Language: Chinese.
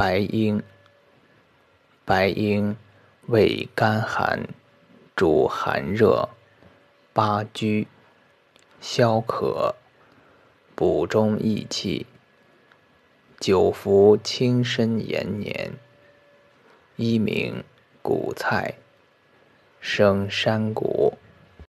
白英，白英，味甘寒，主寒热，八居，消渴，补中益气，久服轻身延年。一名谷菜，生山谷。